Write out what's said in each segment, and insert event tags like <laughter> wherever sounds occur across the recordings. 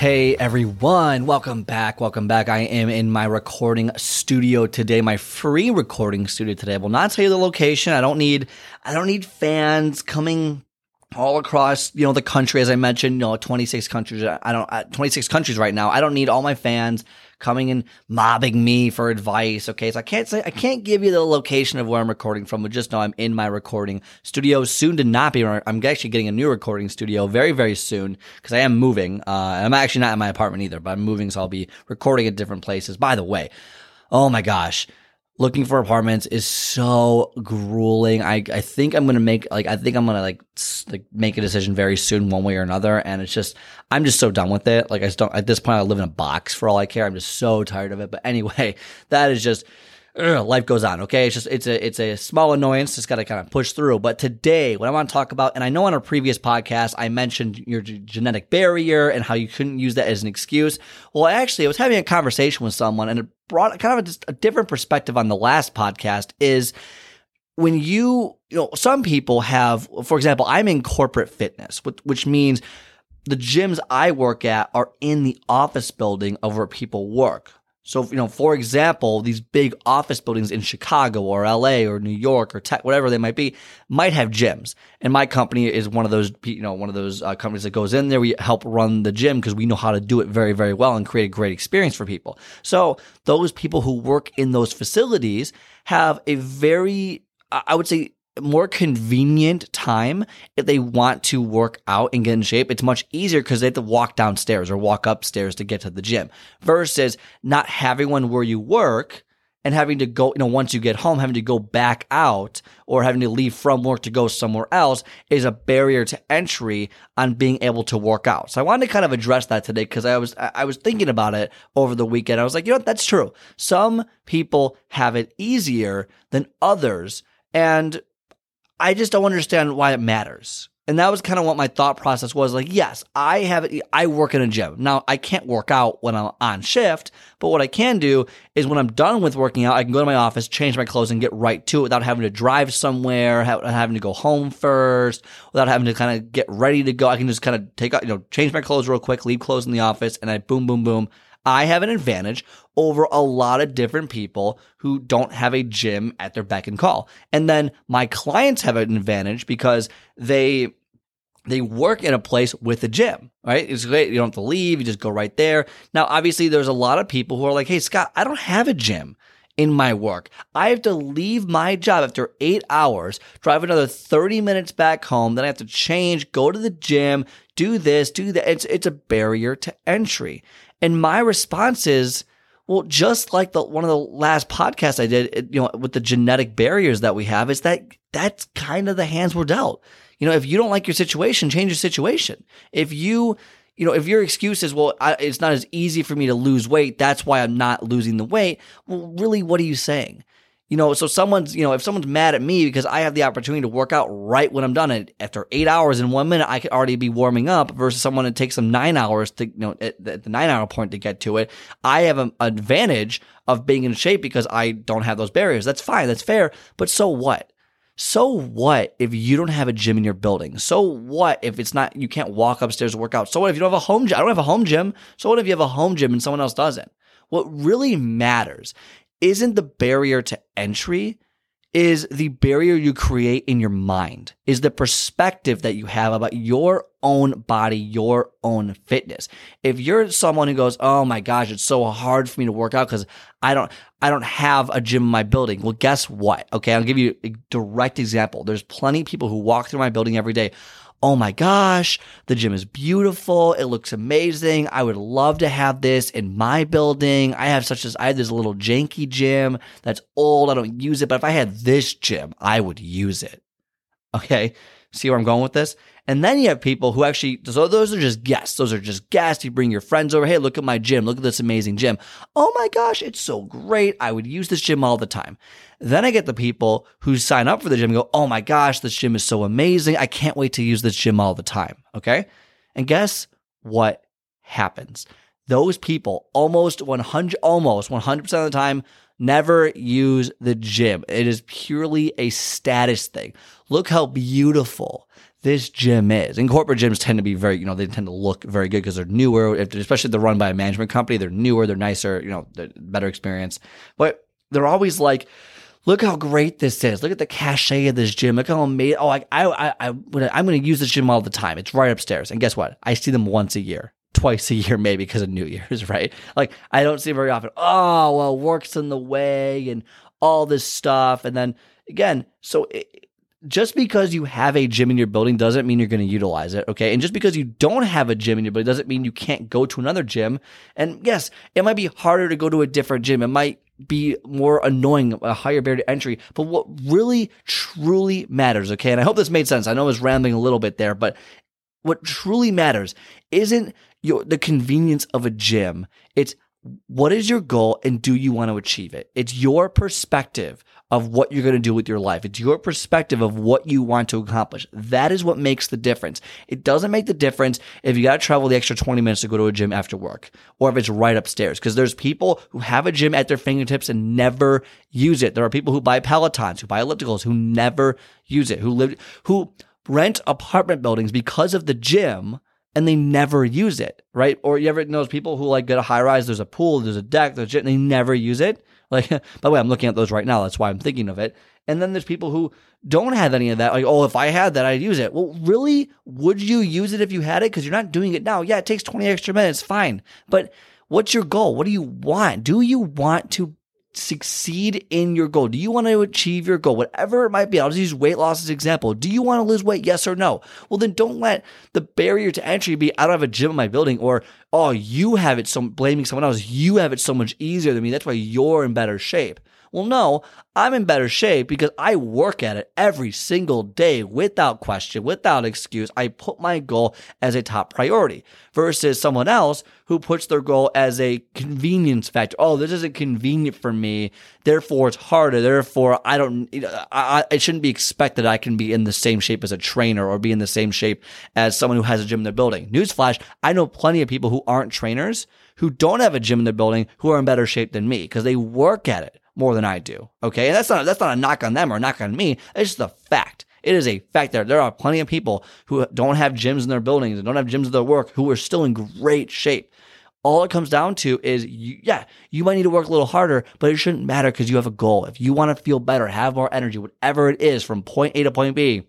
Hey everyone, welcome back. Welcome back. I am in my recording studio today, my free recording studio today. I will not tell you the location. I don't need I don't need fans coming all across, you know, the country as I mentioned, you know, 26 countries. I don't 26 countries right now. I don't need all my fans coming and mobbing me for advice. Okay. So I can't say, I can't give you the location of where I'm recording from, but just know I'm in my recording studio soon to not be. I'm actually getting a new recording studio very, very soon because I am moving. Uh, I'm actually not in my apartment either, but I'm moving. So I'll be recording at different places. By the way, oh my gosh looking for apartments is so grueling. I, I think I'm gonna make like I think I'm gonna like like make a decision very soon, one way or another. And it's just I'm just so done with it. Like I just don't at this point I live in a box for all I care. I'm just so tired of it. But anyway, <laughs> that is just ugh, life goes on. Okay, it's just it's a it's a small annoyance. Just got to kind of push through. But today, what I want to talk about, and I know on a previous podcast I mentioned your g- genetic barrier and how you couldn't use that as an excuse. Well, actually, I was having a conversation with someone, and it brought kind of a, a different perspective on the last podcast. Is when you you know some people have, for example, I'm in corporate fitness, which means the gyms I work at are in the office building of where people work. So, you know, for example, these big office buildings in Chicago or LA or New York or tech, whatever they might be, might have gyms. And my company is one of those, you know, one of those uh, companies that goes in there. We help run the gym because we know how to do it very, very well and create a great experience for people. So those people who work in those facilities have a very, I would say, more convenient time if they want to work out and get in shape. It's much easier because they have to walk downstairs or walk upstairs to get to the gym versus not having one where you work and having to go, you know, once you get home, having to go back out or having to leave from work to go somewhere else is a barrier to entry on being able to work out. So I wanted to kind of address that today because I was, I was thinking about it over the weekend. I was like, you know? That's true. Some people have it easier than others. And I just don't understand why it matters. And that was kind of what my thought process was like, yes, I have, I work in a gym. Now I can't work out when I'm on shift, but what I can do is when I'm done with working out, I can go to my office, change my clothes and get right to it without having to drive somewhere, having to go home first, without having to kind of get ready to go. I can just kind of take out, you know, change my clothes real quick, leave clothes in the office and I boom, boom, boom. I have an advantage over a lot of different people who don't have a gym at their beck and call. And then my clients have an advantage because they they work in a place with a gym, right? It's great. You don't have to leave. You just go right there. Now, obviously, there's a lot of people who are like, Hey, Scott, I don't have a gym in my work. I have to leave my job after eight hours, drive another 30 minutes back home. Then I have to change, go to the gym, do this, do that. It's, it's a barrier to entry. And my response is, well, just like the one of the last podcasts I did, it, you know, with the genetic barriers that we have, is that that's kind of the hands we're dealt. You know, if you don't like your situation, change your situation. If you, you know, if your excuse is, well, I, it's not as easy for me to lose weight, that's why I'm not losing the weight. Well, really, what are you saying? You know, so someone's, you know, if someone's mad at me because I have the opportunity to work out right when I'm done, and after eight hours in one minute, I could already be warming up versus someone that takes them nine hours to, you know, at the nine hour point to get to it. I have an advantage of being in shape because I don't have those barriers. That's fine. That's fair. But so what? So what if you don't have a gym in your building? So what if it's not, you can't walk upstairs to work out? So what if you don't have a home gym? I don't have a home gym. So what if you have a home gym and someone else doesn't? What really matters isn't the barrier to entry is the barrier you create in your mind, is the perspective that you have about your own body, your own fitness. If you're someone who goes, "Oh my gosh, it's so hard for me to work out cuz I don't I don't have a gym in my building." Well, guess what? Okay, I'll give you a direct example. There's plenty of people who walk through my building every day oh my gosh, the gym is beautiful. It looks amazing. I would love to have this in my building. I have such as, I have this little janky gym that's old. I don't use it, but if I had this gym, I would use it. Okay. See where I'm going with this? And then you have people who actually, so those are just guests. Those are just guests. You bring your friends over. Hey, look at my gym. Look at this amazing gym. Oh my gosh, it's so great. I would use this gym all the time. Then I get the people who sign up for the gym and go, oh my gosh, this gym is so amazing. I can't wait to use this gym all the time. Okay. And guess what happens? Those people almost 100, almost 100% of the time never use the gym. It is purely a status thing. Look how beautiful this gym is. And corporate gyms tend to be very, you know, they tend to look very good because they're newer, especially if they're run by a management company. They're newer, they're nicer, you know, better experience. But they're always like, look how great this is. Look at the cachet of this gym. Look how amazing. Oh, I, I, I, I'm going to use this gym all the time. It's right upstairs. And guess what? I see them once a year. Twice a year, <laughs> maybe because of New Year's, <laughs> right? Like I don't see very often. Oh, well, work's in the way and all this stuff. And then again, so just because you have a gym in your building doesn't mean you're going to utilize it. Okay. And just because you don't have a gym in your building doesn't mean you can't go to another gym. And yes, it might be harder to go to a different gym. It might be more annoying, a higher barrier to entry. But what really, truly matters, okay, and I hope this made sense. I know I was rambling a little bit there, but what truly matters isn't your the convenience of a gym. It's what is your goal and do you want to achieve it? It's your perspective of what you're going to do with your life. It's your perspective of what you want to accomplish. That is what makes the difference. It doesn't make the difference if you got to travel the extra 20 minutes to go to a gym after work or if it's right upstairs. Cause there's people who have a gym at their fingertips and never use it. There are people who buy Pelotons, who buy ellipticals, who never use it, who live, who rent apartment buildings because of the gym and they never use it, right? Or you ever know people who like get a high rise, there's a pool, there's a deck, there's a gym, they never use it. <laughs> Like, by the way, I'm looking at those right now. That's why I'm thinking of it. And then there's people who don't have any of that. Like, oh, if I had that, I'd use it. Well, really? Would you use it if you had it? Because you're not doing it now. Yeah, it takes 20 extra minutes. Fine. But what's your goal? What do you want? Do you want to succeed in your goal? Do you want to achieve your goal? Whatever it might be. I'll just use weight loss as an example. Do you want to lose weight? Yes or no? Well, then don't let the barrier to entry be I don't have a gym in my building or, oh, you have it so blaming someone else. You have it so much easier than me. That's why you're in better shape. Well, no, I'm in better shape because I work at it every single day without question, without excuse. I put my goal as a top priority versus someone else who puts their goal as a convenience factor. Oh, this isn't convenient for me. Therefore, it's harder. Therefore, I don't, I, I, it shouldn't be expected I can be in the same shape as a trainer or be in the same shape as someone who has a gym in their building. Newsflash, I know plenty of people who aren't trainers who don't have a gym in their building who are in better shape than me because they work at it more than I do. Okay. And that's not, that's not a knock on them or a knock on me. It's just a fact. It is a fact that there are plenty of people who don't have gyms in their buildings and don't have gyms at their work who are still in great shape. All it comes down to is, you, yeah, you might need to work a little harder, but it shouldn't matter because you have a goal. If you want to feel better, have more energy, whatever it is from point A to point B,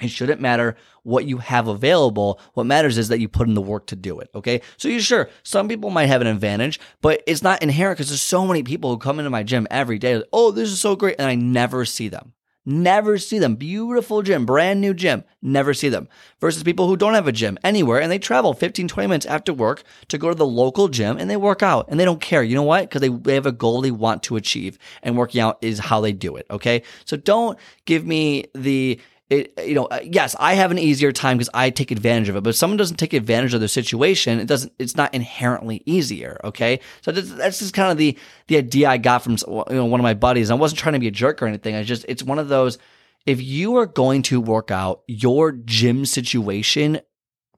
it shouldn't matter what you have available. What matters is that you put in the work to do it. Okay. So you sure some people might have an advantage, but it's not inherent because there's so many people who come into my gym every day. Like, oh, this is so great. And I never see them. Never see them. Beautiful gym, brand new gym. Never see them. Versus people who don't have a gym anywhere and they travel 15, 20 minutes after work to go to the local gym and they work out and they don't care. You know what? Because they, they have a goal they want to achieve and working out is how they do it. Okay. So don't give me the, it, you know, uh, yes, I have an easier time because I take advantage of it. But if someone doesn't take advantage of their situation, it doesn't. It's not inherently easier. Okay, so that's, that's just kind of the the idea I got from you know one of my buddies. I wasn't trying to be a jerk or anything. I just it's one of those. If you are going to work out, your gym situation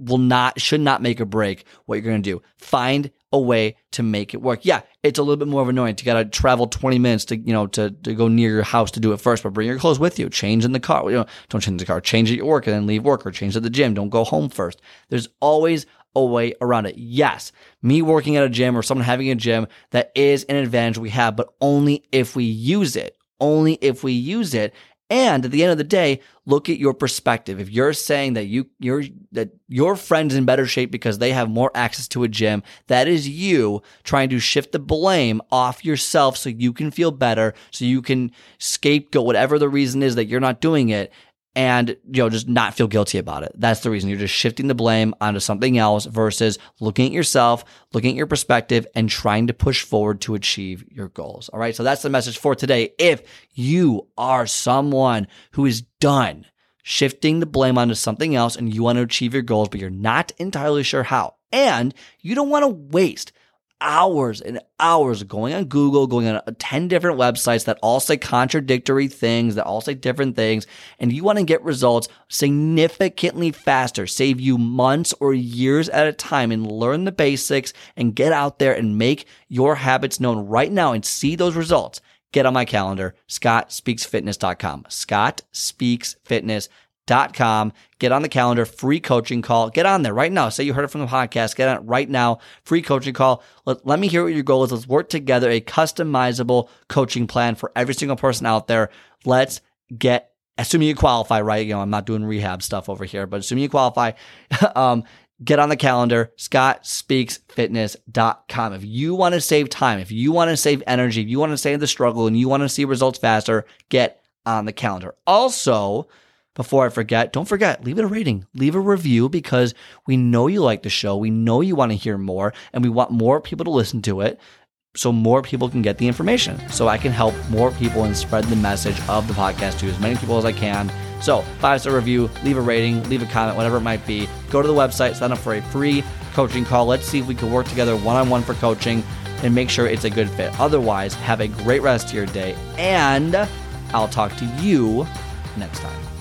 will not should not make or break what you're going to do. Find a way to make it work. Yeah, it's a little bit more of annoying to gotta travel 20 minutes to, you know, to, to go near your house to do it first, but bring your clothes with you. Change in the car. You know, don't change in the car. Change at your work and then leave work or change at the gym. Don't go home first. There's always a way around it. Yes, me working at a gym or someone having a gym, that is an advantage we have, but only if we use it. Only if we use it. And at the end of the day, look at your perspective. If you're saying that you you're that your friend's in better shape because they have more access to a gym, that is you trying to shift the blame off yourself so you can feel better, so you can scapegoat whatever the reason is that you're not doing it and you know just not feel guilty about it. That's the reason you're just shifting the blame onto something else versus looking at yourself, looking at your perspective and trying to push forward to achieve your goals. All right? So that's the message for today. If you are someone who is done shifting the blame onto something else and you want to achieve your goals, but you're not entirely sure how. And you don't want to waste hours and hours going on Google, going on uh, 10 different websites that all say contradictory things, that all say different things, and you want to get results significantly faster, save you months or years at a time and learn the basics and get out there and make your habits known right now and see those results. Get on my calendar, scottspeaksfitness.com. scottspeaksfitness.com com. Get on the calendar, free coaching call. Get on there right now. Say you heard it from the podcast. Get on it right now, free coaching call. Let, let me hear what your goal is. Let's work together a customizable coaching plan for every single person out there. Let's get assuming you qualify, right? You know, I'm not doing rehab stuff over here, but assuming you qualify, <laughs> um, get on the calendar, scottspeaksfitness.com. If you want to save time, if you want to save energy, if you want to save the struggle and you want to see results faster, get on the calendar. Also, before I forget, don't forget, leave it a rating, leave a review because we know you like the show. We know you want to hear more and we want more people to listen to it so more people can get the information. So I can help more people and spread the message of the podcast to as many people as I can. So, five star review, leave a rating, leave a comment, whatever it might be. Go to the website, sign up for a free coaching call. Let's see if we can work together one on one for coaching and make sure it's a good fit. Otherwise, have a great rest of your day, and I'll talk to you next time.